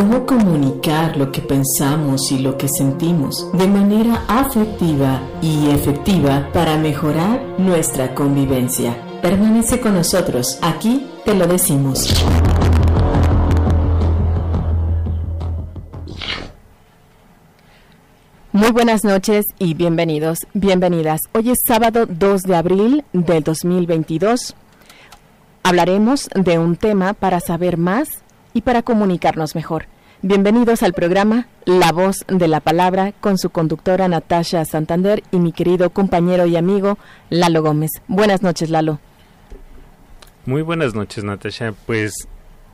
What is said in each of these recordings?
cómo comunicar lo que pensamos y lo que sentimos de manera afectiva y efectiva para mejorar nuestra convivencia. Permanece con nosotros, aquí te lo decimos. Muy buenas noches y bienvenidos, bienvenidas. Hoy es sábado 2 de abril del 2022. Hablaremos de un tema para saber más y para comunicarnos mejor. Bienvenidos al programa La Voz de la Palabra con su conductora Natasha Santander y mi querido compañero y amigo Lalo Gómez. Buenas noches, Lalo. Muy buenas noches, Natasha. Pues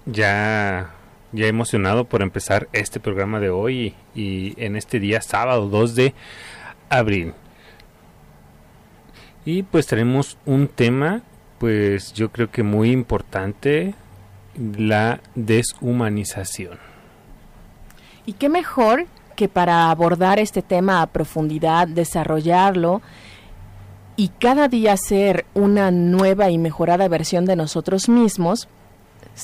ya, ya emocionado por empezar este programa de hoy y, y en este día sábado 2 de abril. Y pues tenemos un tema, pues yo creo que muy importante, la deshumanización. ¿Y qué mejor que para abordar este tema a profundidad, desarrollarlo y cada día ser una nueva y mejorada versión de nosotros mismos?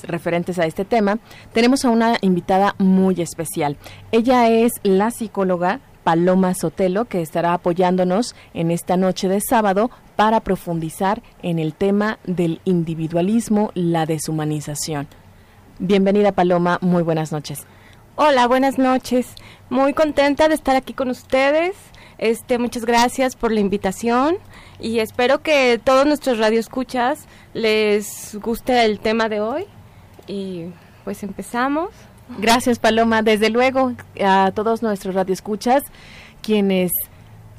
referentes a este tema, tenemos a una invitada muy especial. Ella es la psicóloga Paloma Sotelo, que estará apoyándonos en esta noche de sábado para profundizar en el tema del individualismo, la deshumanización. Bienvenida Paloma, muy buenas noches. Hola, buenas noches. Muy contenta de estar aquí con ustedes. Este, muchas gracias por la invitación y espero que todos nuestros radioescuchas les guste el tema de hoy. Y pues empezamos. Gracias, Paloma. Desde luego, a todos nuestros radioescuchas, quienes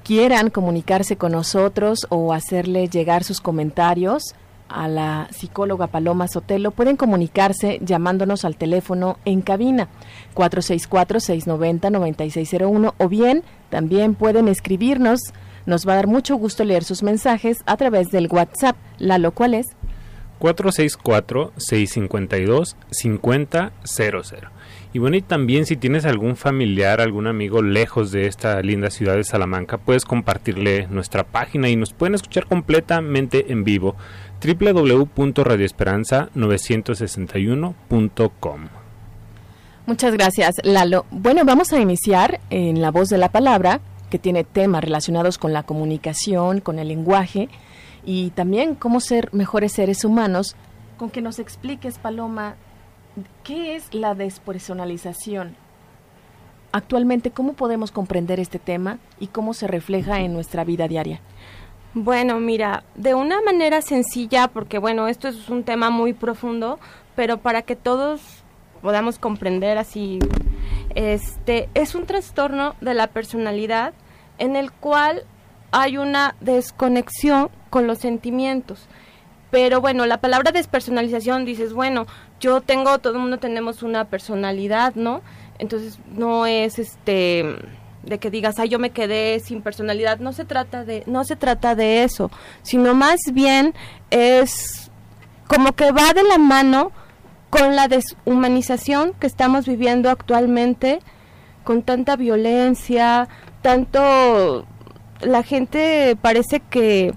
quieran comunicarse con nosotros o hacerle llegar sus comentarios a la psicóloga Paloma Sotelo, pueden comunicarse llamándonos al teléfono en cabina 464-690-9601 o bien también pueden escribirnos. Nos va a dar mucho gusto leer sus mensajes a través del WhatsApp. ¿La cuál es? 464-652-5000. Y bueno, y también si tienes algún familiar, algún amigo lejos de esta linda ciudad de Salamanca, puedes compartirle nuestra página y nos pueden escuchar completamente en vivo www.radioesperanza961.com. Muchas gracias, Lalo. Bueno, vamos a iniciar en La Voz de la Palabra, que tiene temas relacionados con la comunicación, con el lenguaje y también cómo ser mejores seres humanos. Con que nos expliques, Paloma, ¿qué es la despersonalización? Actualmente, ¿cómo podemos comprender este tema y cómo se refleja en nuestra vida diaria? Bueno, mira, de una manera sencilla, porque bueno, esto es un tema muy profundo, pero para que todos podamos comprender así, este es un trastorno de la personalidad en el cual hay una desconexión con los sentimientos. Pero bueno, la palabra despersonalización dices, bueno, yo tengo, todo el mundo tenemos una personalidad, ¿no? Entonces no es este de que digas, ay, yo me quedé sin personalidad, no se trata de no se trata de eso, sino más bien es como que va de la mano con la deshumanización que estamos viviendo actualmente con tanta violencia, tanto la gente parece que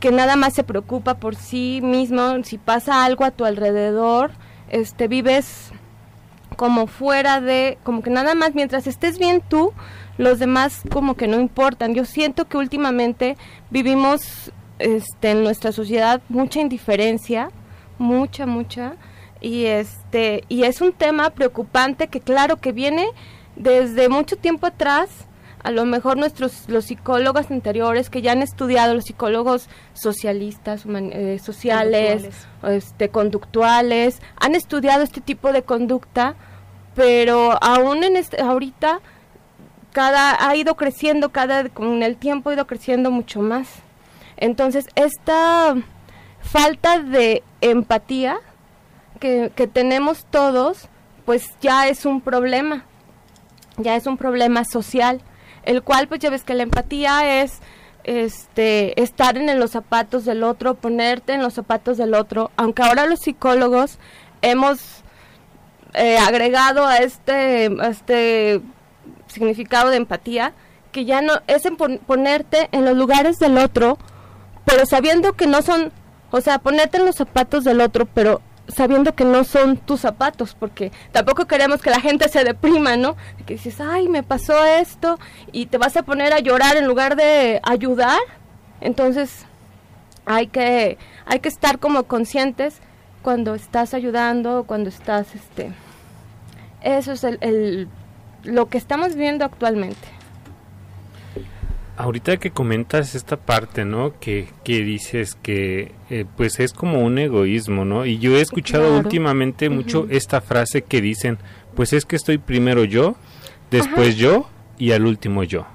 que nada más se preocupa por sí mismo, si pasa algo a tu alrededor, este vives como fuera de, como que nada más mientras estés bien tú, los demás como que no importan. Yo siento que últimamente vivimos este, en nuestra sociedad mucha indiferencia, mucha, mucha, y este, y es un tema preocupante que claro que viene desde mucho tiempo atrás, a lo mejor nuestros los psicólogos anteriores que ya han estudiado los psicólogos socialistas eh, sociales conductuales. este conductuales han estudiado este tipo de conducta pero aún en este ahorita cada ha ido creciendo cada con el tiempo ha ido creciendo mucho más. Entonces esta falta de empatía que, que tenemos todos pues ya es un problema ya es un problema social el cual pues ya ves que la empatía es este estar en los zapatos del otro, ponerte en los zapatos del otro, aunque ahora los psicólogos hemos eh, agregado a este, este significado de empatía que ya no es en ponerte en los lugares del otro, pero sabiendo que no son, o sea, ponerte en los zapatos del otro, pero sabiendo que no son tus zapatos, porque tampoco queremos que la gente se deprima, ¿no? Que dices, ay, me pasó esto, y te vas a poner a llorar en lugar de ayudar. Entonces, hay que, hay que estar como conscientes cuando estás ayudando, cuando estás, este, eso es el, lo que estamos viendo actualmente. Ahorita que comentas esta parte, ¿no? Que, que dices que eh, pues es como un egoísmo, ¿no? Y yo he escuchado últimamente mucho esta frase que dicen, pues es que estoy primero yo, después yo y al último yo.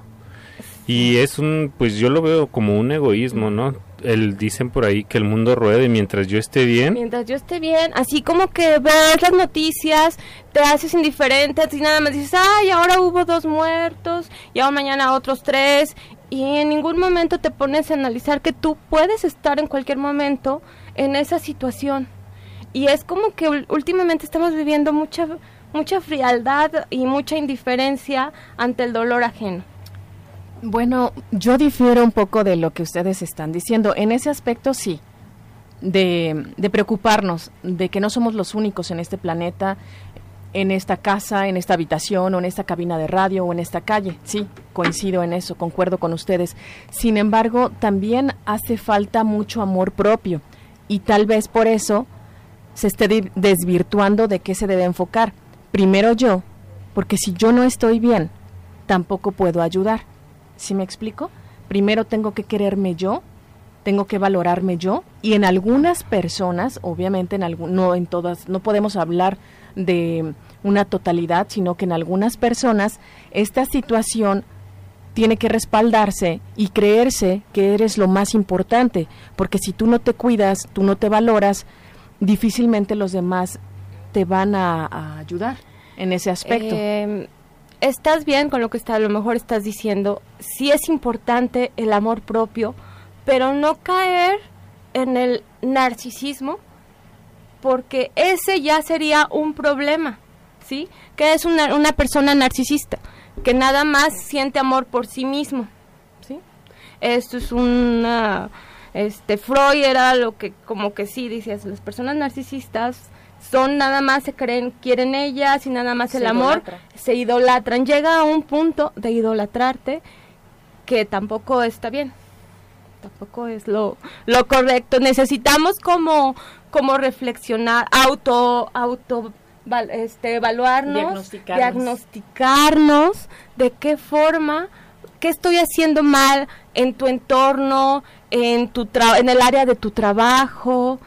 Y es un, pues yo lo veo como un egoísmo, ¿no? El, dicen por ahí que el mundo ruede mientras yo esté bien. Mientras yo esté bien, así como que ves las noticias, te haces indiferente, y nada más dices, ay, ahora hubo dos muertos, y ahora mañana otros tres, y en ningún momento te pones a analizar que tú puedes estar en cualquier momento en esa situación. Y es como que últimamente estamos viviendo mucha, mucha frialdad y mucha indiferencia ante el dolor ajeno. Bueno, yo difiero un poco de lo que ustedes están diciendo. En ese aspecto sí, de, preocuparnos de que no somos los únicos en este planeta, en esta casa, en esta habitación o en esta cabina de radio o en esta calle. Sí, coincido en eso, concuerdo con ustedes. Sin embargo, también hace falta mucho amor propio y tal vez por eso se esté desvirtuando de qué se debe enfocar. Primero yo, porque si yo no estoy bien, tampoco puedo ayudar. ¿Sí me explico? Primero tengo que quererme yo, tengo que valorarme yo y en algunas personas, obviamente en algún, no en todas, no podemos hablar de una totalidad, sino que en algunas personas esta situación tiene que respaldarse y creerse que eres lo más importante, porque si tú no te cuidas, tú no te valoras, difícilmente los demás te van a, ayudar en ese aspecto. Em, estás bien con lo que está, a lo mejor estás diciendo, sí es importante el amor propio, pero no caer en el narcisismo, porque ese ya sería un problema, ¿sí? Que es una, una persona narcisista, que nada más siente amor por sí mismo, ¿sí? Esto es una... Este, Freud era lo que como que sí, decías, las personas narcisistas son nada más se creen, quieren ellas y nada más el amor, se idolatran. Llega a un punto de idolatrarte que tampoco está bien. Tampoco es lo, lo correcto. Necesitamos como, como reflexionar, auto, auto este, evaluarnos, diagnosticarnos. de qué forma, qué estoy haciendo mal en tu entorno, en, tu en el área de tu trabajo,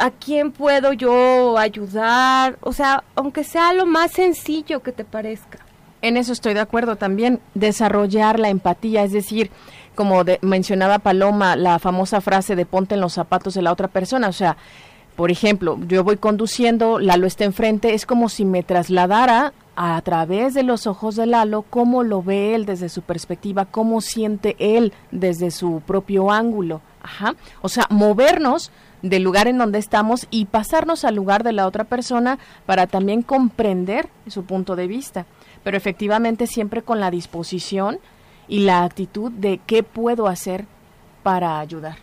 a quién puedo yo ayudar, o sea, aunque sea lo más sencillo que te parezca. En eso estoy de acuerdo también, desarrollar la empatía, es decir, como mencionaba Paloma, la famosa frase de ponte en los zapatos de la otra persona, o sea, por ejemplo, yo voy conduciendo, Lalo está enfrente, es como si me trasladara a través de los ojos de Lalo cómo lo ve él desde su perspectiva, cómo siente él desde su propio ángulo. Ajá. O sea, movernos del lugar en donde estamos y pasarnos al lugar de la otra persona para también comprender su punto de vista. Pero efectivamente siempre con la disposición y la actitud de qué puedo hacer para ayudar.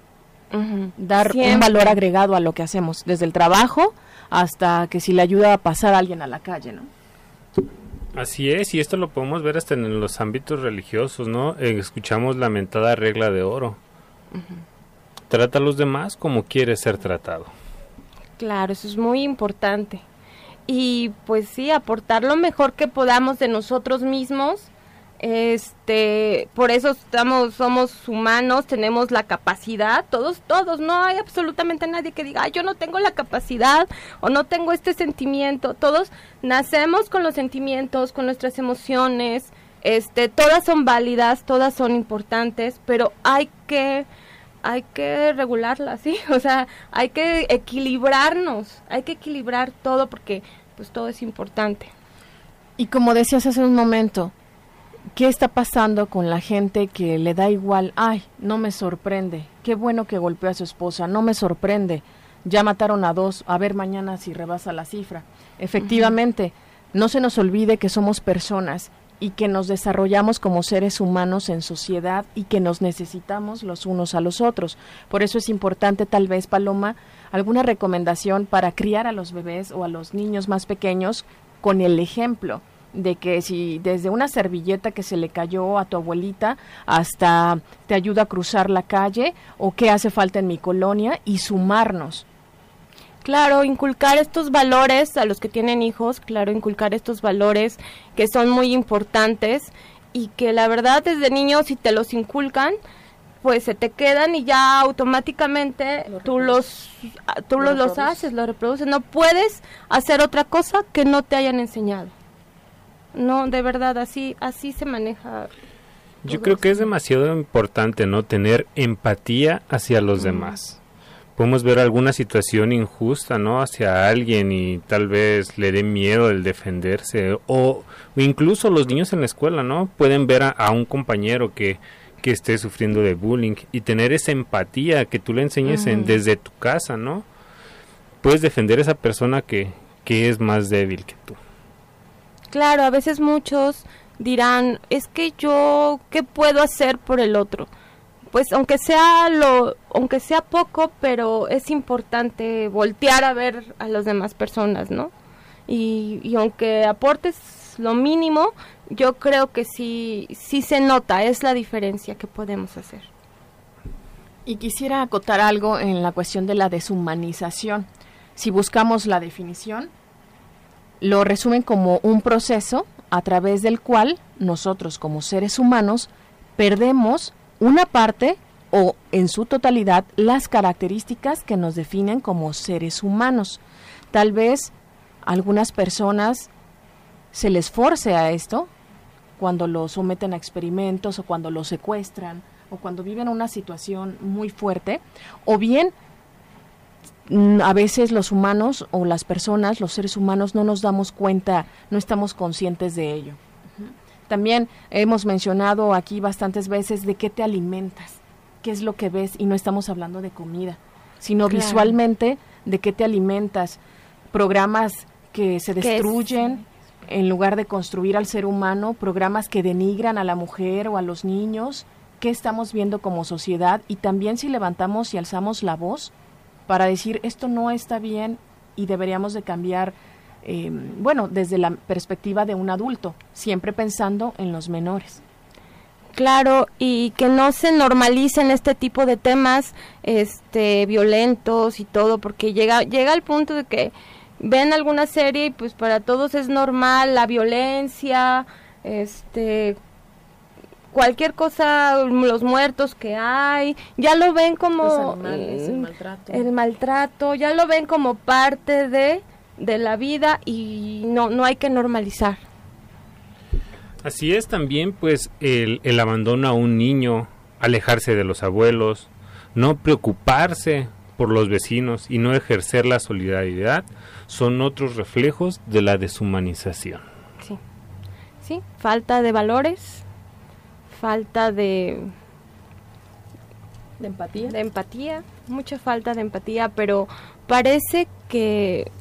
Dar un valor agregado a lo que hacemos, desde el trabajo hasta que si le ayuda a pasar a alguien a la calle, ¿no? Así es, y esto lo podemos ver hasta en los ámbitos religiosos, ¿no? Eh, escuchamos la mentada regla de oro. Trata a los demás como quieres ser tratado. Claro, eso es muy importante. Y pues sí, aportar lo mejor que podamos de nosotros mismos. Este, por eso estamos, somos humanos, tenemos la capacidad, todos, todos, no hay absolutamente nadie que diga, yo no tengo la capacidad o no tengo este sentimiento. Todos nacemos con los sentimientos, con nuestras emociones, este, todas son válidas, todas son importantes, pero hay que hay que regularla, ¿sí? O sea, hay que equilibrarnos, hay que equilibrar todo porque pues todo es importante. Y como decías hace un momento, ¿qué está pasando con la gente que le da igual? Ay, no me sorprende, qué bueno que golpeó a su esposa, no me sorprende, ya mataron a dos, a ver mañana si rebasa la cifra. Efectivamente, no se nos olvide que somos personas y que nos desarrollamos como seres humanos en sociedad y que nos necesitamos los unos a los otros. Por eso es importante tal vez, Paloma, alguna recomendación para criar a los bebés o a los niños más pequeños con el ejemplo de que si desde una servilleta que se le cayó a tu abuelita hasta te ayuda a cruzar la calle o qué hace falta en mi colonia y sumarnos. Claro, inculcar estos valores a los que tienen hijos, claro, inculcar estos valores que son muy importantes y que la verdad desde niños si te los inculcan, pues se te quedan y ya automáticamente tú los tú los, los haces, los reproduces, no puedes hacer otra cosa que no te hayan enseñado. No, de verdad, así, así se maneja. Yo creo que es demasiado importante, ¿no? Tener empatía hacia los demás. Podemos ver alguna situación injusta, ¿no? Hacia alguien y tal vez le dé miedo el defenderse. O, incluso los niños en la escuela, ¿no? Pueden ver a, un compañero que, que esté sufriendo de bullying y tener esa empatía que tú le enseñes desde tu casa, ¿no? Puedes defender a esa persona que, que es más débil que tú. Claro, a veces muchos dirán, es que yo, ¿qué puedo hacer por el otro? Pues aunque sea lo, aunque sea poco, pero es importante voltear a ver a las demás personas, ¿no? Y, y aunque aportes lo mínimo, yo creo que sí, sí se nota, es la diferencia que podemos hacer. Y quisiera acotar algo en la cuestión de la deshumanización. Si buscamos la definición, lo resumen como un proceso a través del cual nosotros como seres humanos perdemos una parte o en su totalidad las características que nos definen como seres humanos. Tal vez algunas personas se les force a esto cuando lo someten a experimentos o cuando lo secuestran o cuando viven una situación muy fuerte o bien Mm, a veces los humanos o las personas, los seres humanos, no nos damos cuenta, no estamos conscientes de ello. También hemos mencionado aquí bastantes veces de qué te alimentas, qué es lo que ves, y no estamos hablando de comida, sino visualmente de qué te alimentas. Programas que se destruyen en lugar de construir al ser humano, programas que denigran a la mujer o a los niños, qué estamos viendo como sociedad y también si levantamos y alzamos la voz, para decir esto no está bien y deberíamos de cambiar, eh, bueno, desde la perspectiva de un adulto, siempre pensando en los menores. Claro, y que no se normalicen este tipo de temas este violentos y todo, porque llega llega al punto de que ven alguna serie y pues para todos es normal la violencia, este cualquier cosa, los muertos que hay, ya lo ven como el maltrato. El maltrato, ya lo ven como parte de, de la vida y no, no hay que normalizar. Así es también pues el, el abandono a un niño, alejarse de los abuelos, no preocuparse por los vecinos y no ejercer la solidaridad son otros reflejos de la deshumanización. Sí, sí, falta de valores, falta de de empatía de empatía mucha falta de empatía pero parece que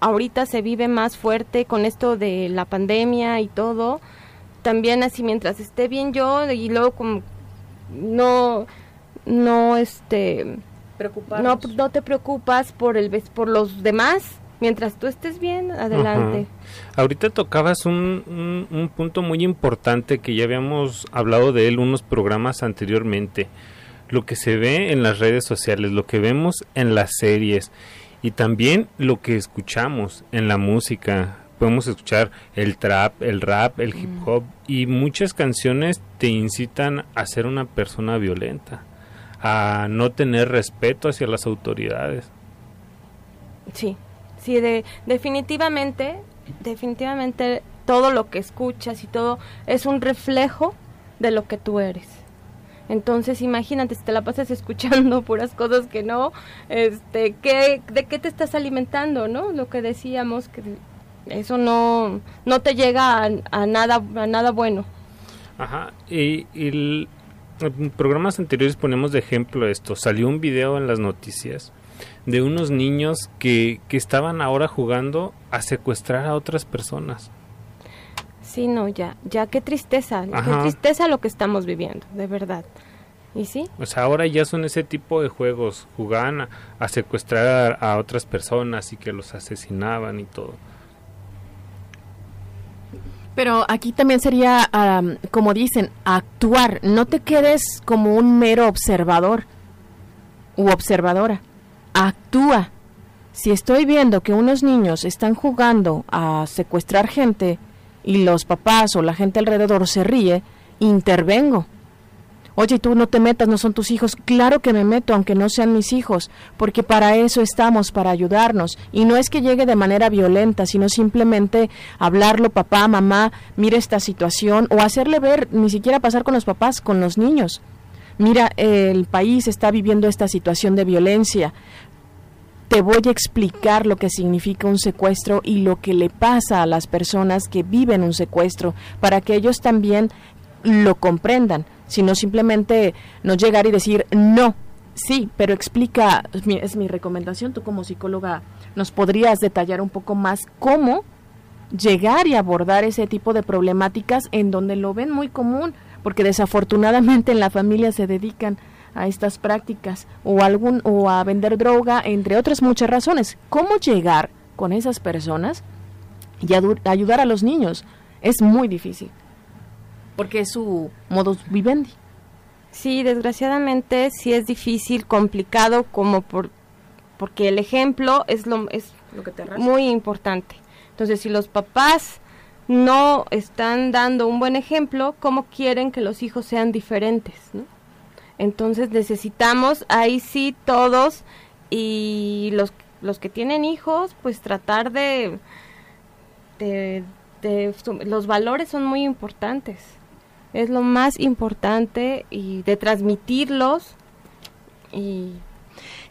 ahorita se vive más fuerte con esto de la pandemia y todo también así mientras esté bien yo y luego como no no este no, no te preocupas por el por los demás mientras tú estés bien, adelante. Ahorita tocabas un, un, punto muy importante que ya habíamos hablado de él unos programas anteriormente. Lo que se ve en las redes sociales, lo que vemos en las series y también lo que escuchamos en la música. Podemos escuchar el trap, el rap, el hip hop y muchas canciones te incitan a ser una persona violenta, a no tener respeto hacia las autoridades. Sí, sí, de, definitivamente, definitivamente todo lo que escuchas y todo es un reflejo de lo que tú eres. Entonces, imagínate, si te la pasas escuchando puras cosas que no, este, ¿qué, ¿de qué te estás alimentando, no? Lo que decíamos, que eso no, no te llega a, nada, a nada bueno. Ajá, y, y en programas anteriores ponemos de ejemplo esto. Salió un video en las noticias de unos niños que, que estaban ahora jugando a secuestrar a otras personas. Sí, no, ya, ya qué tristeza, qué tristeza lo que estamos viviendo, de verdad. ¿Y sí? O sea, ahora ya son ese tipo de juegos, jugaban a, secuestrar a, otras personas y que los asesinaban y todo. Pero aquí también sería, como dicen, actuar. No te quedes como un mero observador u observadora. Actúa. Si estoy viendo que unos niños están jugando a secuestrar gente y los papás o la gente alrededor se ríe, intervengo Oye, tú no te metas, no son tus hijos. Claro que me meto, aunque no sean mis hijos, porque para eso estamos, para ayudarnos. Y no es que llegue de manera violenta, sino simplemente hablarlo, papá, mamá, mire esta situación, o hacerle ver, ni siquiera pasar con los papás, con los niños. Mira, el país está viviendo esta situación de violencia. Te voy a explicar lo que significa un secuestro y lo que le pasa a las personas que viven un secuestro, para que ellos también lo comprendan sino simplemente no llegar y decir no. Sí, pero explica, es mi, recomendación, tú como psicóloga nos podrías detallar un poco más cómo llegar y abordar ese tipo de problemáticas en donde lo ven muy común, porque desafortunadamente en la familia se dedican a estas prácticas o algún o a vender droga, entre otras muchas razones. ¿Cómo llegar con esas personas y ayudar a los niños? Es muy difícil porque es su modus vivendi. Sí, desgraciadamente sí es difícil, complicado, como por porque el ejemplo es lo es lo que te muy importante. Entonces, si los papás no están dando un buen ejemplo, ¿cómo quieren que los hijos sean diferentes? Entonces necesitamos ahí sí todos y los, los que tienen hijos, pues tratar de, de los valores son muy importantes. Es lo más importante y de transmitirlos y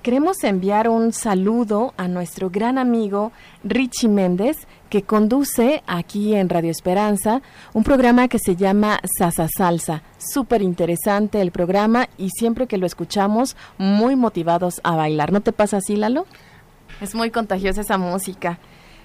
Queremos enviar un saludo a nuestro gran amigo Richie Méndez, que conduce aquí en Radio Esperanza un programa que se llama Sasa Salsa. Súper interesante el programa y siempre que lo escuchamos, muy motivados a bailar. ¿No te pasa así, Lalo? Es muy contagiosa esa música.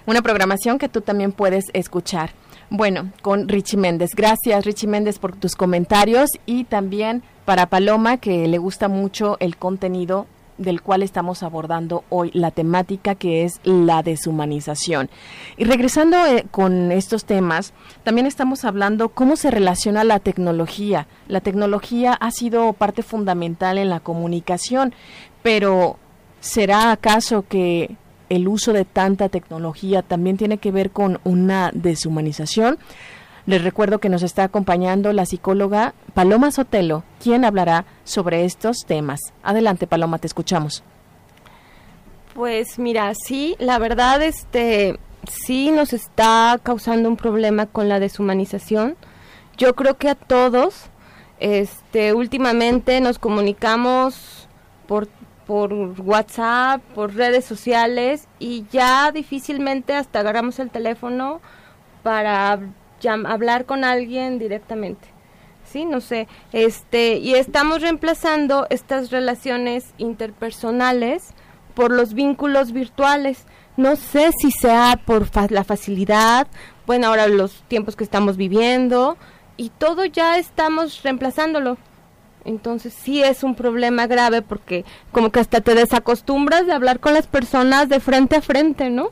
Una programación que tú también puedes escuchar. Bueno, con Richie Méndez. Gracias, Richie Méndez, por tus comentarios y también para Paloma, que le gusta mucho el contenido del cual estamos abordando hoy, la temática que es la deshumanización. Y regresando eh, con estos temas, también estamos hablando cómo se relaciona la tecnología. La tecnología ha sido parte fundamental en la comunicación, pero ¿será acaso que el uso de tanta tecnología también tiene que ver con una deshumanización. Les recuerdo que nos está acompañando la psicóloga Paloma Sotelo, quien hablará sobre estos temas. Adelante, Paloma, te escuchamos. Pues mira, sí, la verdad, este, sí nos está causando un problema con la deshumanización. Yo creo que a todos, este, últimamente nos comunicamos por por WhatsApp, por redes sociales y ya difícilmente hasta agarramos el teléfono para hablar con alguien directamente. Sí, no sé, este y estamos reemplazando estas relaciones interpersonales por los vínculos virtuales. No sé si sea por la facilidad, bueno, ahora los tiempos que estamos viviendo y todo ya estamos reemplazándolo. Entonces sí es un problema grave porque como que hasta te desacostumbras de hablar con las personas de frente a frente, ¿no?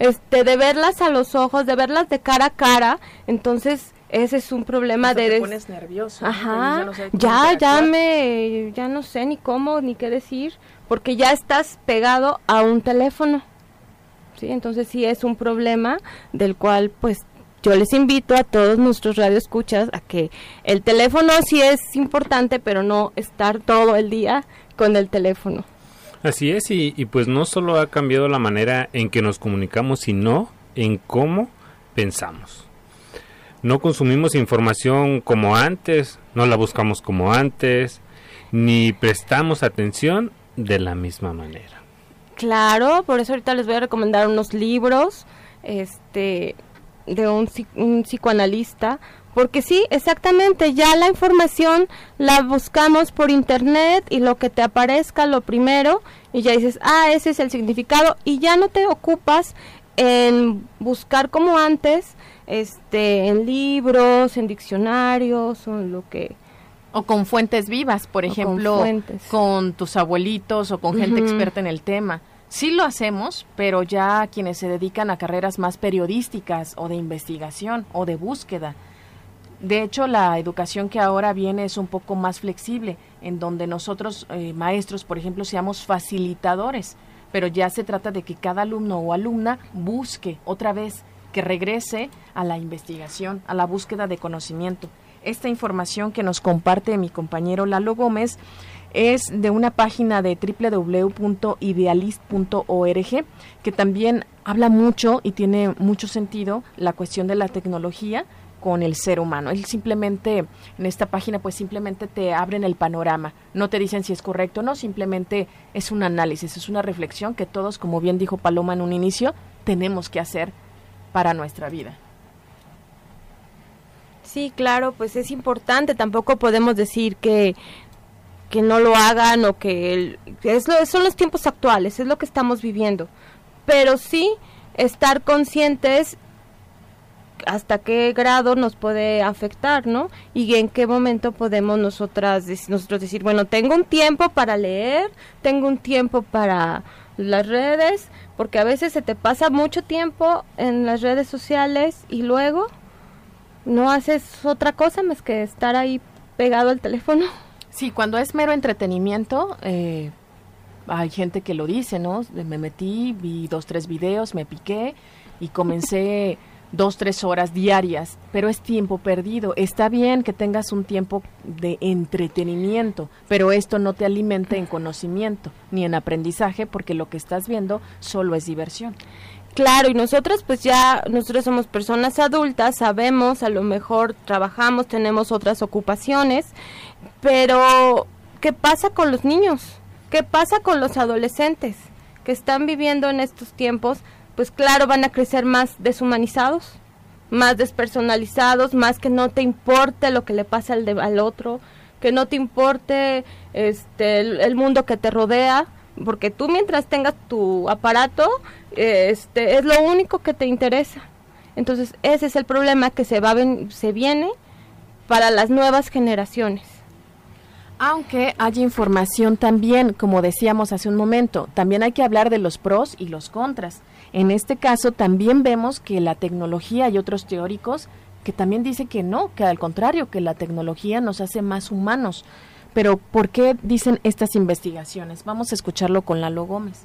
Este, de verlas a los ojos, de verlas de cara a cara, entonces ese es un problema de... Te pones nervioso. Ajá, ya, ya me, ya no sé ni cómo ni qué decir, porque ya estás pegado a un teléfono. Sí, entonces sí es un problema del cual pues yo les invito a todos nuestros radioescuchas a que el teléfono sí es importante, pero no estar todo el día con el teléfono. Así es, y, pues no solo ha cambiado la manera en que nos comunicamos, sino en cómo pensamos. No consumimos información como antes, no la buscamos como antes, ni prestamos atención de la misma manera. Claro, por eso ahorita les voy a recomendar unos libros, este, de un, un, psicoanalista, porque sí, exactamente, ya la información la buscamos por internet y lo que te aparezca lo primero y ya dices, ah, ese es el significado y ya no te ocupas en buscar como antes este en libros, en diccionarios o en lo que o con fuentes vivas, por ejemplo, con, tus abuelitos o con gente experta en el tema. Sí lo hacemos, pero ya quienes se dedican a carreras más periodísticas o de investigación o de búsqueda. De hecho, la educación que ahora viene es un poco más flexible, en donde nosotros, eh, maestros, por ejemplo, seamos facilitadores, pero ya se trata de que cada alumno o alumna busque otra vez, que regrese a la investigación, a la búsqueda de conocimiento. Esta información que nos comparte mi compañero Lalo Gómez es de una página de www.idealist.org que también habla mucho y tiene mucho sentido la cuestión de la tecnología con el ser humano. Él simplemente, en esta página, pues simplemente te abren el panorama. No te dicen si es correcto o no, simplemente es un análisis, es una reflexión que todos, como bien dijo Paloma en un inicio, tenemos que hacer para nuestra vida. Sí, claro, pues es importante. Tampoco podemos decir que, que no lo hagan o que, es lo, son los tiempos actuales, es lo que estamos viviendo. Pero sí estar conscientes hasta qué grado nos puede afectar, ¿no? Y en qué momento podemos nosotras nosotros decir, bueno, tengo un tiempo para leer, tengo un tiempo para las redes, porque a veces se te pasa mucho tiempo en las redes sociales y luego no haces otra cosa más que estar ahí pegado al teléfono. Sí, cuando es mero entretenimiento, eh, hay gente que lo dice, ¿no? Me metí, vi dos, tres videos, me piqué y comencé dos, tres horas diarias, pero es tiempo perdido. Está bien que tengas un tiempo de entretenimiento, pero esto no te alimenta en conocimiento ni en aprendizaje porque lo que estás viendo solo es diversión. Claro, y nosotros pues ya, nosotros somos personas adultas, sabemos, a lo mejor trabajamos, tenemos otras ocupaciones, pero ¿qué pasa con los niños? ¿Qué pasa con los adolescentes que están viviendo en estos tiempos? Pues claro, van a crecer más deshumanizados, más despersonalizados, más que no te importe lo que le pasa al, al otro, que no te importe este, el mundo que te rodea, porque tú mientras tengas tu aparato, este, es lo único que te interesa. Entonces, ese es el problema que se, va se viene para las nuevas generaciones. Aunque hay información también, como decíamos hace un momento, también hay que hablar de los pros y los contras. En este caso también vemos que la tecnología y otros teóricos que también dicen que no, que al contrario, que la tecnología nos hace más humanos. Pero ¿por qué dicen estas investigaciones? Vamos a escucharlo con Lalo Gómez.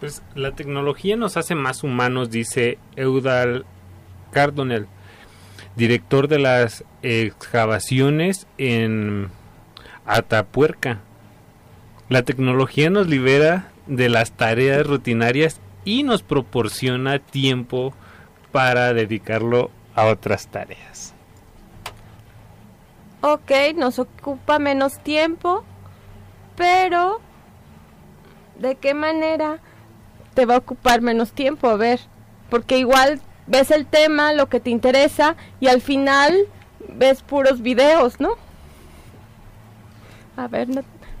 Pues la tecnología nos hace más humanos, dice Eudal Cardonel, director de las excavaciones en Atapuerca. La tecnología nos libera de las tareas rutinarias y nos proporciona tiempo para dedicarlo a otras tareas. Ok, nos ocupa menos tiempo, pero ¿de qué manera te va a ocupar menos tiempo? A ver, porque igual ves el tema, lo que te interesa, y al final ves puros videos, ¿no? A ver,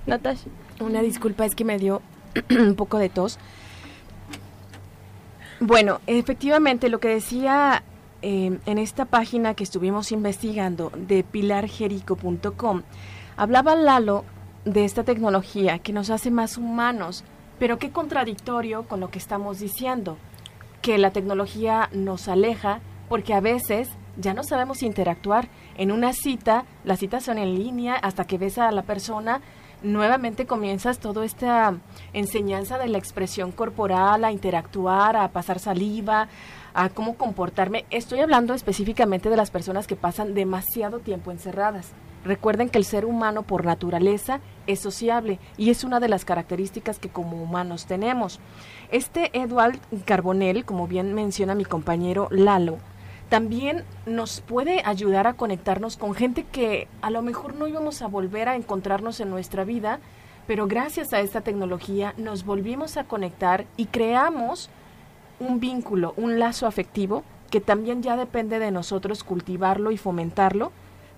Natasha. Una disculpa, es que me dio un poco de tos. Bueno, efectivamente, lo que decía eh, en esta página que estuvimos investigando de pilarjerico.com, hablaba Lalo de esta tecnología que nos hace más humanos, pero qué contradictorio con lo que estamos diciendo, que la tecnología nos aleja porque a veces ya no sabemos interactuar. En una cita, las citas son en línea hasta que ves a la persona nuevamente comienzas toda esta enseñanza de la expresión corporal, a interactuar, a pasar saliva, a cómo comportarme. Estoy hablando específicamente de las personas que pasan demasiado tiempo encerradas. Recuerden que el ser humano por naturaleza es sociable y es una de las características que como humanos tenemos. Este Eduard Carbonell, como bien menciona mi compañero Lalo, también nos puede ayudar a conectarnos con gente que a lo mejor no íbamos a volver a encontrarnos en nuestra vida, pero gracias a esta tecnología nos volvimos a conectar y creamos un vínculo, un lazo afectivo que también ya depende de nosotros cultivarlo y fomentarlo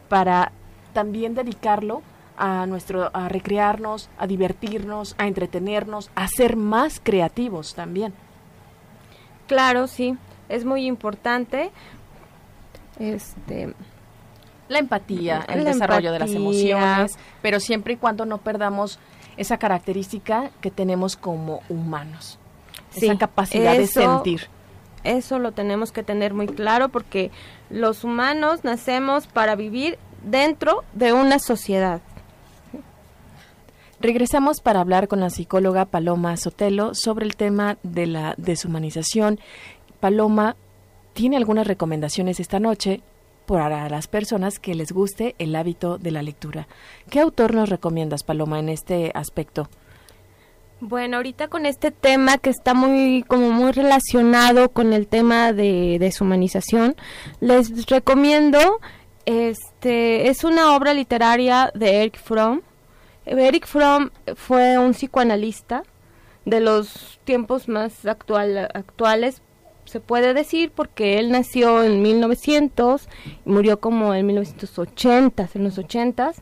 para también dedicarlo a nuestro a recrearnos, a divertirnos, a entretenernos, a ser más creativos también. Claro, sí, es muy importante. Este la empatía, el desarrollo de las emociones, pero siempre y cuando no perdamos esa característica que tenemos como humanos, esa capacidad de sentir. Eso lo tenemos que tener muy claro porque los humanos nacemos para vivir dentro de una sociedad. Regresamos para hablar con la psicóloga Paloma Sotelo sobre el tema de la deshumanización. Paloma, ¿tiene algunas recomendaciones esta noche para las personas que les guste el hábito de la lectura? ¿Qué autor nos recomiendas, Paloma, en este aspecto? Bueno, ahorita con este tema que está muy como muy relacionado con el tema de deshumanización, les recomiendo este es una obra literaria de Eric Fromm. Eric Fromm fue un psicoanalista de los tiempos más actual, actuales, se puede decir, porque él nació en 1900 y murió como en 1980, en los 80.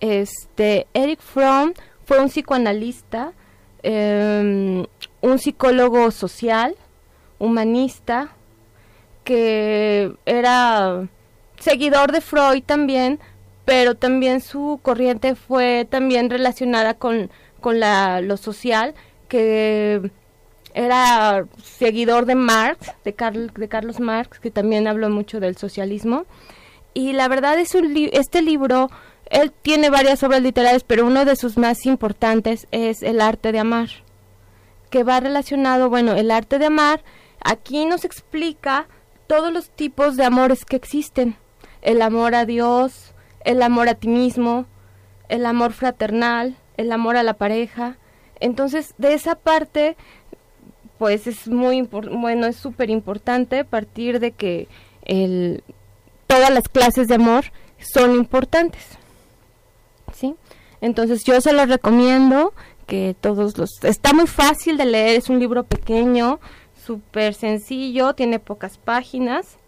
Este, Eric Fromm fue un psicoanalista Em, un psicólogo social, humanista, que era seguidor de Freud también, pero también su corriente fue también relacionada con, con la, lo social, que era seguidor de Marx, de, de Carlos Marx, que también habló mucho del socialismo. Y la verdad es un este libro él tiene varias obras literarias, pero uno de sus más importantes es El arte de amar, que va relacionado, bueno, el arte de amar, aquí nos explica todos los tipos de amores que existen. El amor a Dios, el amor a ti mismo, el amor fraternal, el amor a la pareja. Entonces, de esa parte, pues es muy bueno, es súper importante partir de que el, todas las clases de amor son importantes. ¿sí? Entonces yo se lo recomiendo que todos los... Está muy fácil de leer, es un libro pequeño, súper sencillo, tiene pocas páginas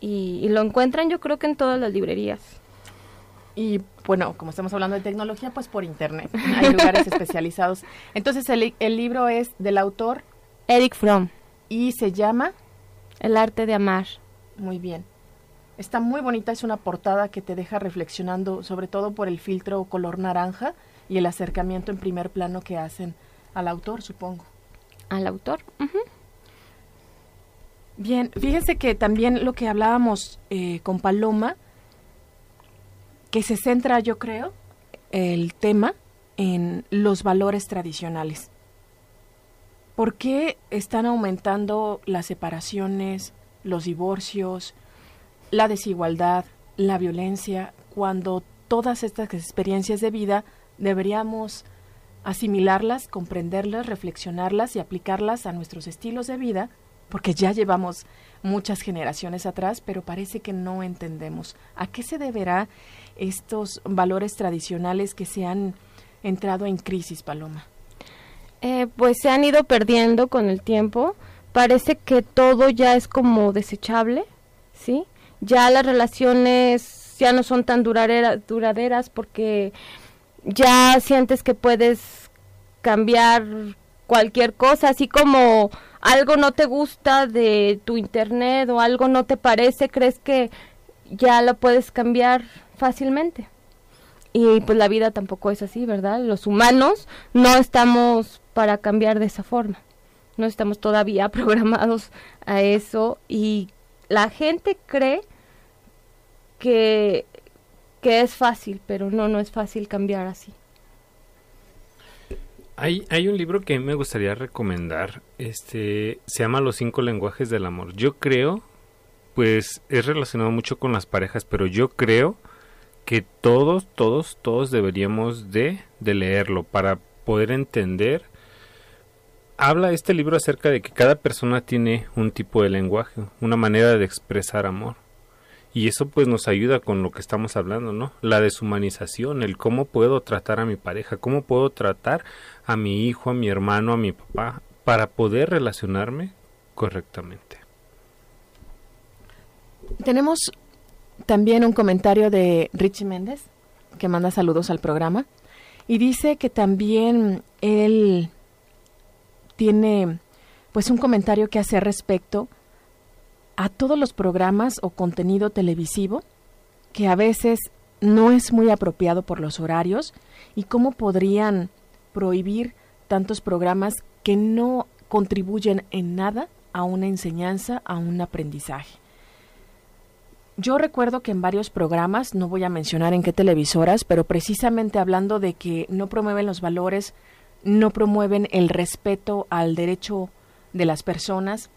y, lo encuentran yo creo que en todas las librerías. Y bueno, como estamos hablando de tecnología, pues por internet. Hay lugares especializados. Entonces el, el libro es del autor Eric Fromm. Y se llama El arte de amar. Muy bien. Está muy bonita, es una portada que te deja reflexionando, sobre todo por el filtro color naranja y el acercamiento en primer plano que hacen al autor, supongo. Al autor. Bien, fíjense que también lo que hablábamos eh, con Paloma, que se centra, yo creo, el tema en los valores tradicionales. ¿Por qué están aumentando las separaciones, los divorcios, la desigualdad, la violencia, cuando todas estas experiencias de vida deberíamos asimilarlas, comprenderlas, reflexionarlas y aplicarlas a nuestros estilos de vida, porque ya llevamos muchas generaciones atrás, pero parece que no entendemos a qué se deberá estos valores tradicionales que se han entrado en crisis, Paloma. Eh, pues se han ido perdiendo con el tiempo. Parece que todo ya es como desechable, ¿sí? ya las relaciones ya no son tan duraderas porque ya sientes que puedes cambiar cualquier cosa, así como algo no te gusta de tu internet o algo no te parece, crees que ya lo puedes cambiar fácilmente. Y pues la vida tampoco es así, ¿verdad? Los humanos no estamos para cambiar de esa forma. No estamos todavía programados a eso y la gente cree que, que es fácil, pero no, no es fácil cambiar así. Hay, hay un libro que me gustaría recomendar, este, se llama Los cinco lenguajes del amor. Yo creo, pues es relacionado mucho con las parejas, pero yo creo que todos, todos, todos deberíamos de, de leerlo para poder entender. Habla este libro acerca de que cada persona tiene un tipo de lenguaje, una manera de expresar amor. Y eso pues nos ayuda con lo que estamos hablando, ¿no? La deshumanización, el cómo puedo tratar a mi pareja, cómo puedo tratar a mi hijo, a mi hermano, a mi papá, para poder relacionarme correctamente. Tenemos también un comentario de Richie Méndez que manda saludos al programa y dice que también él tiene pues un comentario que hace respecto a todos los programas o contenido televisivo que a veces no es muy apropiado por los horarios y cómo podrían prohibir tantos programas que no contribuyen en nada a una enseñanza, a un aprendizaje. Yo recuerdo que en varios programas, no voy a mencionar en qué televisoras, pero precisamente hablando de que no promueven los valores, no promueven el respeto al derecho de las personas,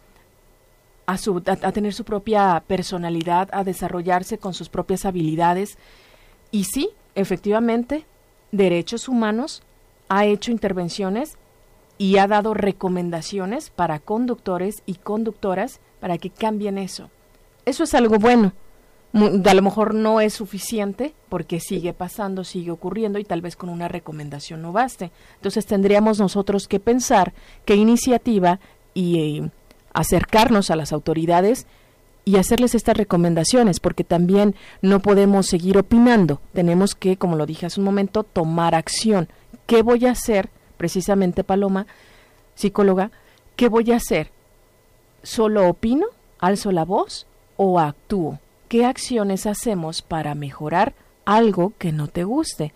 a, su, a, tener su propia personalidad, a desarrollarse con sus propias habilidades. Y sí, efectivamente, Derechos Humanos ha hecho intervenciones y ha dado recomendaciones para conductores y conductoras para que cambien eso. Eso es algo bueno a lo mejor no es suficiente porque sigue pasando, sigue ocurriendo y tal vez con una recomendación no baste. Entonces tendríamos nosotros que pensar qué iniciativa y eh, acercarnos a las autoridades y hacerles estas recomendaciones, porque también no podemos seguir opinando. Tenemos que, como lo dije hace un momento, tomar acción. ¿Qué voy a hacer? Precisamente, Paloma, psicóloga, ¿qué voy a hacer? ¿Solo opino? ¿Alzo la voz? ¿O actúo? ¿Qué acciones hacemos para mejorar algo que no te guste?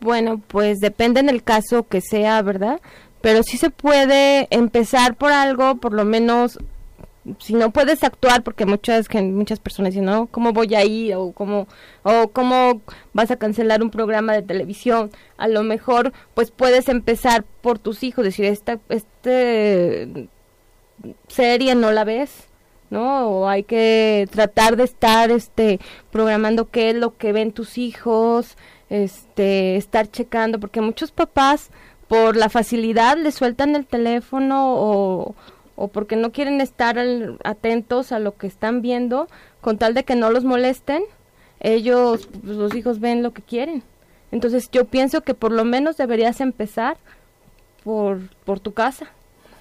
Bueno, pues depende en el caso que sea, ¿verdad? Pero sí se puede empezar por algo, por lo menos si no puedes actuar porque muchas muchas personas dicen no cómo voy a ir o cómo o cómo vas a cancelar un programa de televisión a lo mejor pues puedes empezar por tus hijos decir esta este serie no la ves ¿no? O hay que tratar de estar este programando qué es lo que ven tus hijos, este estar checando porque muchos papás por la facilidad le sueltan el teléfono o, o porque no quieren estar atentos a lo que están viendo con tal de que no los molesten, ellos pues, los hijos ven lo que quieren. Entonces yo pienso que por lo menos deberías empezar por, por tu casa.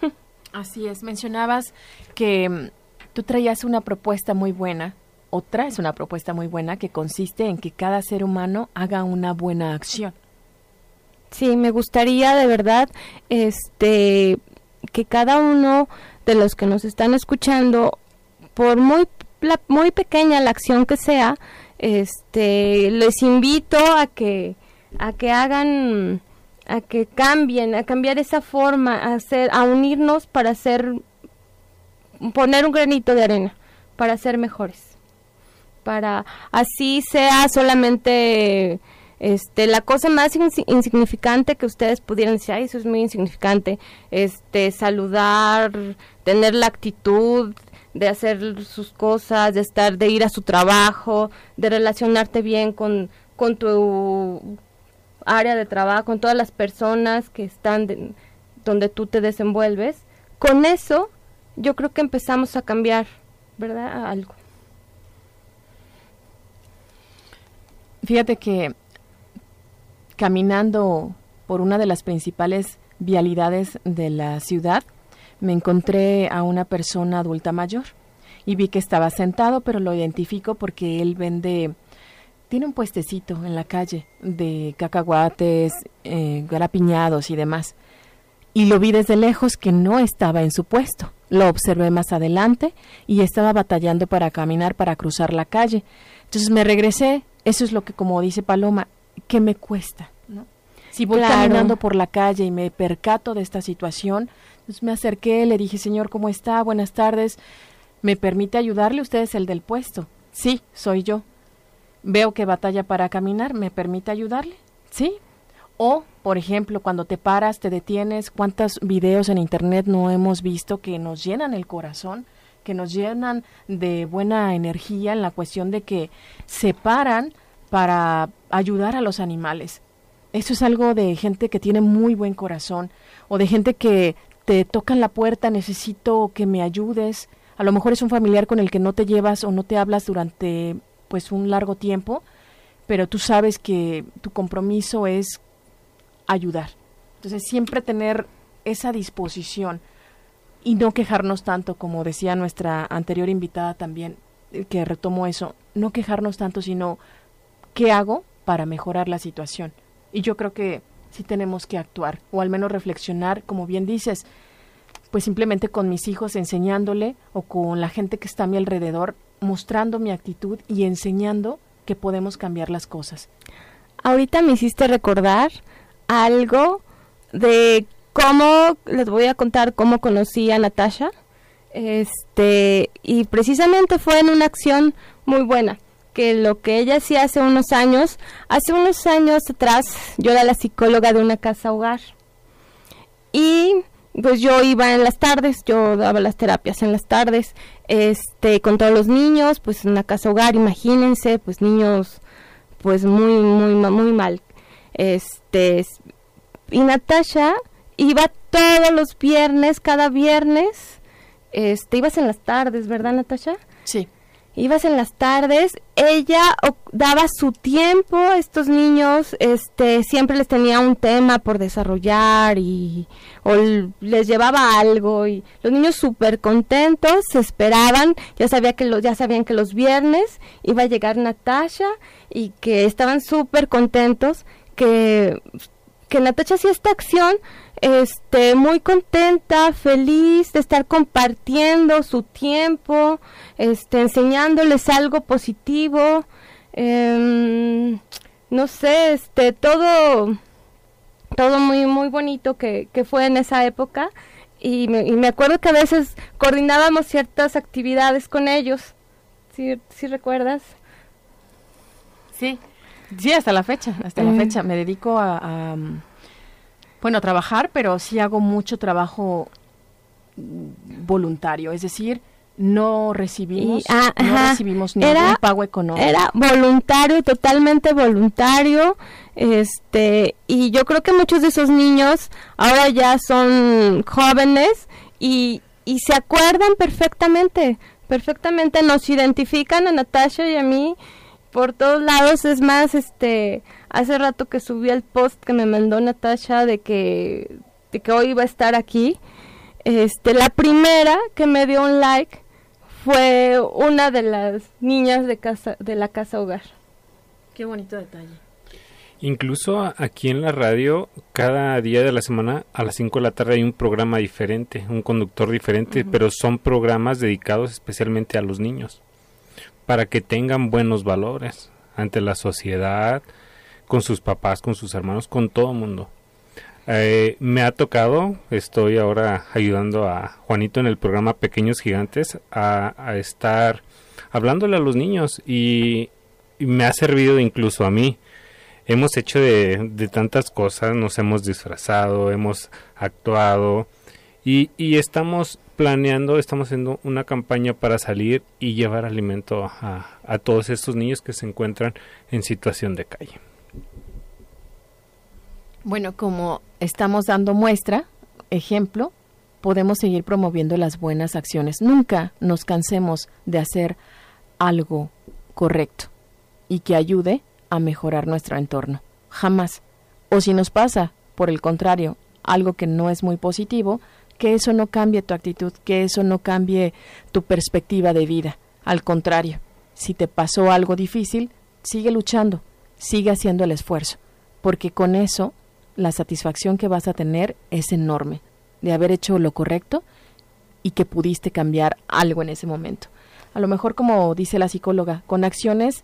Así es, mencionabas que Tú traías una propuesta muy buena, o traes una propuesta muy buena que consiste en que cada ser humano haga una buena acción. Sí, me gustaría de verdad este que cada uno de los que nos están escuchando por muy muy pequeña la acción que sea, este les invito a que a que hagan a que cambien, a cambiar esa forma, a hacer a unirnos para hacer poner un granito de arena para ser mejores. Para así sea solamente este la cosa más insignificante que ustedes pudieran decir, Ay, eso es muy insignificante, este saludar, tener la actitud de hacer sus cosas, de estar de ir a su trabajo, de relacionarte bien con con tu área de trabajo, con todas las personas que están donde tú te desenvuelves. Con eso yo creo que empezamos a cambiar, ¿verdad? algo. Fíjate que caminando por una de las principales vialidades de la ciudad, me encontré a una persona adulta mayor y vi que estaba sentado, pero lo identifico porque él vende, tiene un puestecito en la calle de cacahuates, eh, garapiñados y demás. Y lo vi desde lejos que no estaba en su puesto. Lo observé más adelante y estaba batallando para caminar para cruzar la calle. Entonces me regresé. Eso es lo que, como dice Paloma, ¿qué me cuesta? Si voy caminando por la calle y me percato de esta situación, entonces me acerqué, le dije, Señor, ¿cómo está? Buenas tardes. ¿Me permite ayudarle? Usted es el del puesto. Sí, soy yo. Veo que batalla para caminar. ¿Me permite ayudarle? Sí, o, por ejemplo, cuando te paras, te detienes, cuántos videos en Internet no hemos visto que nos llenan el corazón, que nos llenan de buena energía en la cuestión de que se paran para ayudar a los animales. Eso es algo de gente que tiene muy buen corazón o de gente que te tocan la puerta, necesito que me ayudes. A lo mejor es un familiar con el que no te llevas o no te hablas durante pues un largo tiempo, pero tú sabes que tu compromiso es ayudar. Entonces, siempre tener esa disposición y no quejarnos tanto, como decía nuestra anterior invitada también, eh, que retomó eso, no quejarnos tanto, sino ¿qué hago para mejorar la situación? Y yo creo que sí tenemos que actuar, o al menos reflexionar, como bien dices, pues simplemente con mis hijos enseñándole o con la gente que está a mi alrededor, mostrando mi actitud y enseñando que podemos cambiar las cosas. Ahorita me hiciste recordar algo de cómo, les voy a contar cómo conocí a Natasha. Este, y precisamente fue en una acción muy buena, que lo que ella hacía hace unos años, hace unos años atrás, yo era la psicóloga de una casa hogar. Y pues yo iba en las tardes, yo daba las terapias en las tardes, este, con todos los niños, pues en una casa hogar, imagínense, pues niños, pues muy, muy, muy mal. Este, y Natasha iba todos los viernes, cada viernes, este, ibas en las tardes, ¿verdad, Natasha? Sí ibas en las tardes, ella daba su tiempo a estos niños, este, siempre les tenía un tema por desarrollar y o les llevaba algo y los niños súper contentos, se esperaban, ya sabía que ya sabían que los viernes iba a llegar Natasha y que estaban súper contentos que que Natasha hacía esta acción este, muy contenta, feliz de estar compartiendo su tiempo, este, enseñándoles algo positivo, em, no sé, este, todo, todo muy, muy bonito que, que fue en esa época. Y me, y me, acuerdo que a veces coordinábamos ciertas actividades con ellos. ¿Sí, sí recuerdas? Sí, sí, hasta la fecha, hasta la eh. fecha. Me dedico a bueno, trabajar, pero sí hago mucho trabajo voluntario, es decir, no recibimos, ah, no recibimos ningún pago económico. Era voluntario, totalmente voluntario, este, y yo creo que muchos de esos niños ahora ya son jóvenes y, y se acuerdan perfectamente, perfectamente. Nos identifican a Natasha y a mí por todos lados, es más, este, hace rato que subí el post que me mandó Natasha de que, de que hoy iba a estar aquí, este, la primera que me dio un like fue una de las niñas de casa, de la casa hogar. Qué bonito detalle. Incluso aquí en la radio, cada día de la semana a las 5 de la tarde hay un programa diferente, un conductor diferente, pero son programas dedicados especialmente a los niños para que tengan buenos valores ante la sociedad, con sus papás, con sus hermanos, con todo el mundo. Eh, me ha tocado, estoy ahora ayudando a Juanito en el programa Pequeños Gigantes a, estar hablándole a los niños y, me ha servido incluso a mí. Hemos hecho de, tantas cosas, nos hemos disfrazado, hemos actuado y, estamos planeando, estamos haciendo una campaña para salir y llevar alimento a todos estos niños que se encuentran en situación de calle. Bueno, como estamos dando muestra, ejemplo, podemos seguir promoviendo las buenas acciones. Nunca nos cansemos de hacer algo correcto y que ayude a mejorar nuestro entorno. Jamás. O si nos pasa, por el contrario, algo que no es muy positivo, que eso no cambie tu actitud, que eso no cambie tu perspectiva de vida. Al contrario, si te pasó algo difícil, sigue luchando, sigue haciendo el esfuerzo, porque con eso la satisfacción que vas a tener es enorme de haber hecho lo correcto y que pudiste cambiar algo en ese momento. A lo mejor, como dice la psicóloga, con acciones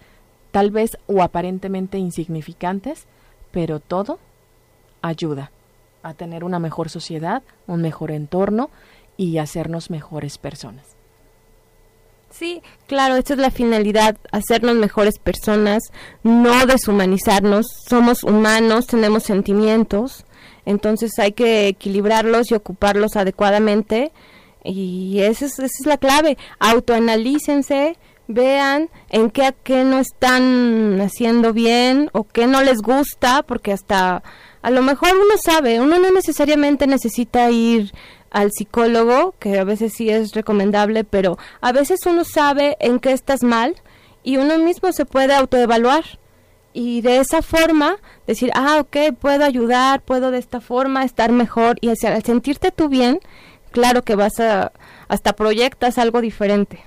tal vez o aparentemente insignificantes, pero todo ayuda a tener una mejor sociedad, un mejor entorno y hacernos mejores personas. Sí, claro, esta es la finalidad, hacernos mejores personas, no deshumanizarnos, somos humanos, tenemos sentimientos, entonces hay que equilibrarlos y ocuparlos adecuadamente. Y esa es, esa es la clave, autoanalícense, vean en qué, qué no están haciendo bien o qué no les gusta, porque hasta a lo mejor uno sabe, uno no necesariamente necesita ir al psicólogo, que a veces sí es recomendable, pero a veces uno sabe en qué estás mal y uno mismo se puede autoevaluar y de esa forma decir, ah, ok, puedo ayudar, puedo de esta forma estar mejor y al sentirte tú bien, claro que vas a, hasta proyectas algo diferente.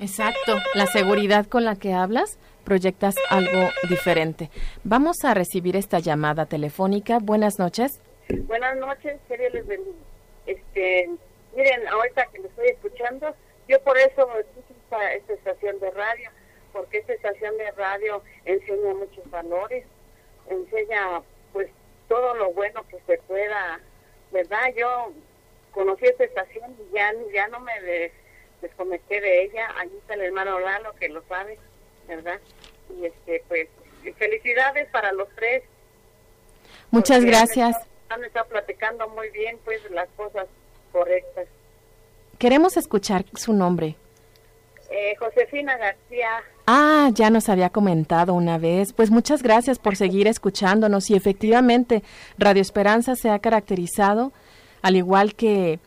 Exacto, la seguridad con la que hablas proyectas algo diferente. Vamos a recibir esta llamada telefónica. Buenas noches. Buenas noches, serio les Este, miren, ahorita que me estoy escuchando, yo por eso escucho esta, esta estación de radio, porque esta estación de radio enseña muchos valores, enseña pues todo lo bueno que se pueda, ¿verdad? Yo conocí esta estación y ya, ya no me desconecté de ella, allí está el hermano Lalo que lo sabe, ¿verdad? Y este, pues, felicidades para los tres. Muchas gracias. Han estado, platicando muy bien, pues, las cosas correctas. Queremos escuchar su nombre. Eh, Josefina García. Ah, ya nos había comentado una vez. Pues muchas gracias por seguir escuchándonos y efectivamente Radio Esperanza se ha caracterizado, al igual que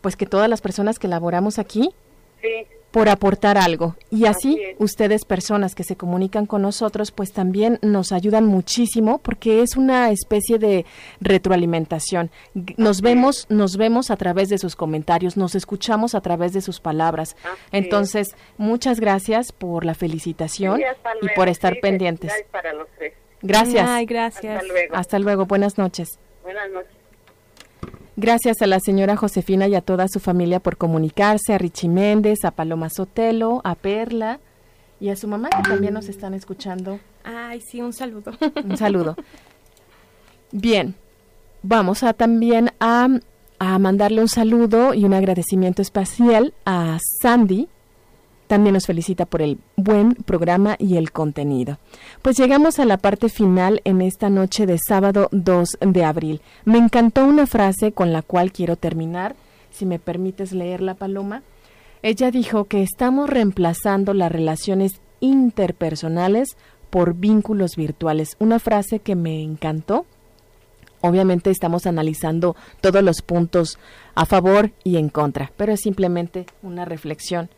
pues que todas las personas que laboramos aquí, sí por aportar algo. Y así, ustedes personas que se comunican con nosotros, pues también nos ayudan muchísimo porque es una especie de retroalimentación. Nos vemos, nos vemos a través de sus comentarios, nos escuchamos a través de sus palabras. Entonces, muchas gracias por la felicitación y por estar pendientes. Gracias. gracias. Hasta luego. Hasta luego. Buenas noches. Buenas noches. Gracias a la señora Josefina y a toda su familia por comunicarse, a Richie Méndez, a Paloma Sotelo, a Perla y a su mamá que también nos están escuchando. Ay, sí, un saludo. Un saludo. Bien, vamos a también a, a mandarle un saludo y un agradecimiento especial a Sandy, también nos felicita por el buen programa y el contenido. Pues llegamos a la parte final en esta noche de sábado 2 de abril. Me encantó una frase con la cual quiero terminar, si me permites leerla, Paloma. Ella dijo que estamos reemplazando las relaciones interpersonales por vínculos virtuales. Una frase que me encantó. Obviamente estamos analizando todos los puntos a favor y en contra, pero es simplemente una reflexión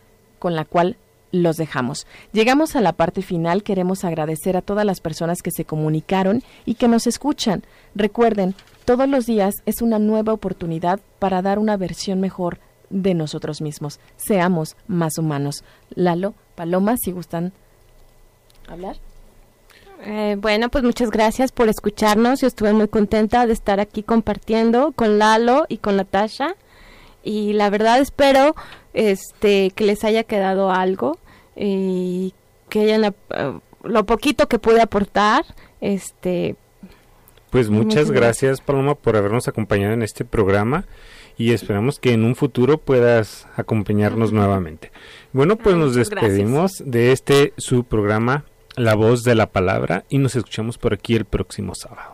con la cual los dejamos. Llegamos a la parte final, queremos agradecer a todas las personas que se comunicaron y que nos escuchan. Recuerden, todos los días es una nueva oportunidad para dar una versión mejor de nosotros mismos. Seamos más humanos. Lalo, Paloma, si gustan hablar. Eh, bueno, pues muchas gracias por escucharnos. Yo estuve muy contenta de estar aquí compartiendo con Lalo y con Natasha. Y la verdad espero este que les haya quedado algo y que hayan eh, lo poquito que pude aportar este pues muchas gracias Paloma por habernos acompañado en este programa y esperamos que en un futuro puedas acompañarnos nuevamente. Bueno, pues nos despedimos de este su programa La voz de la palabra y nos escuchamos por aquí el próximo sábado.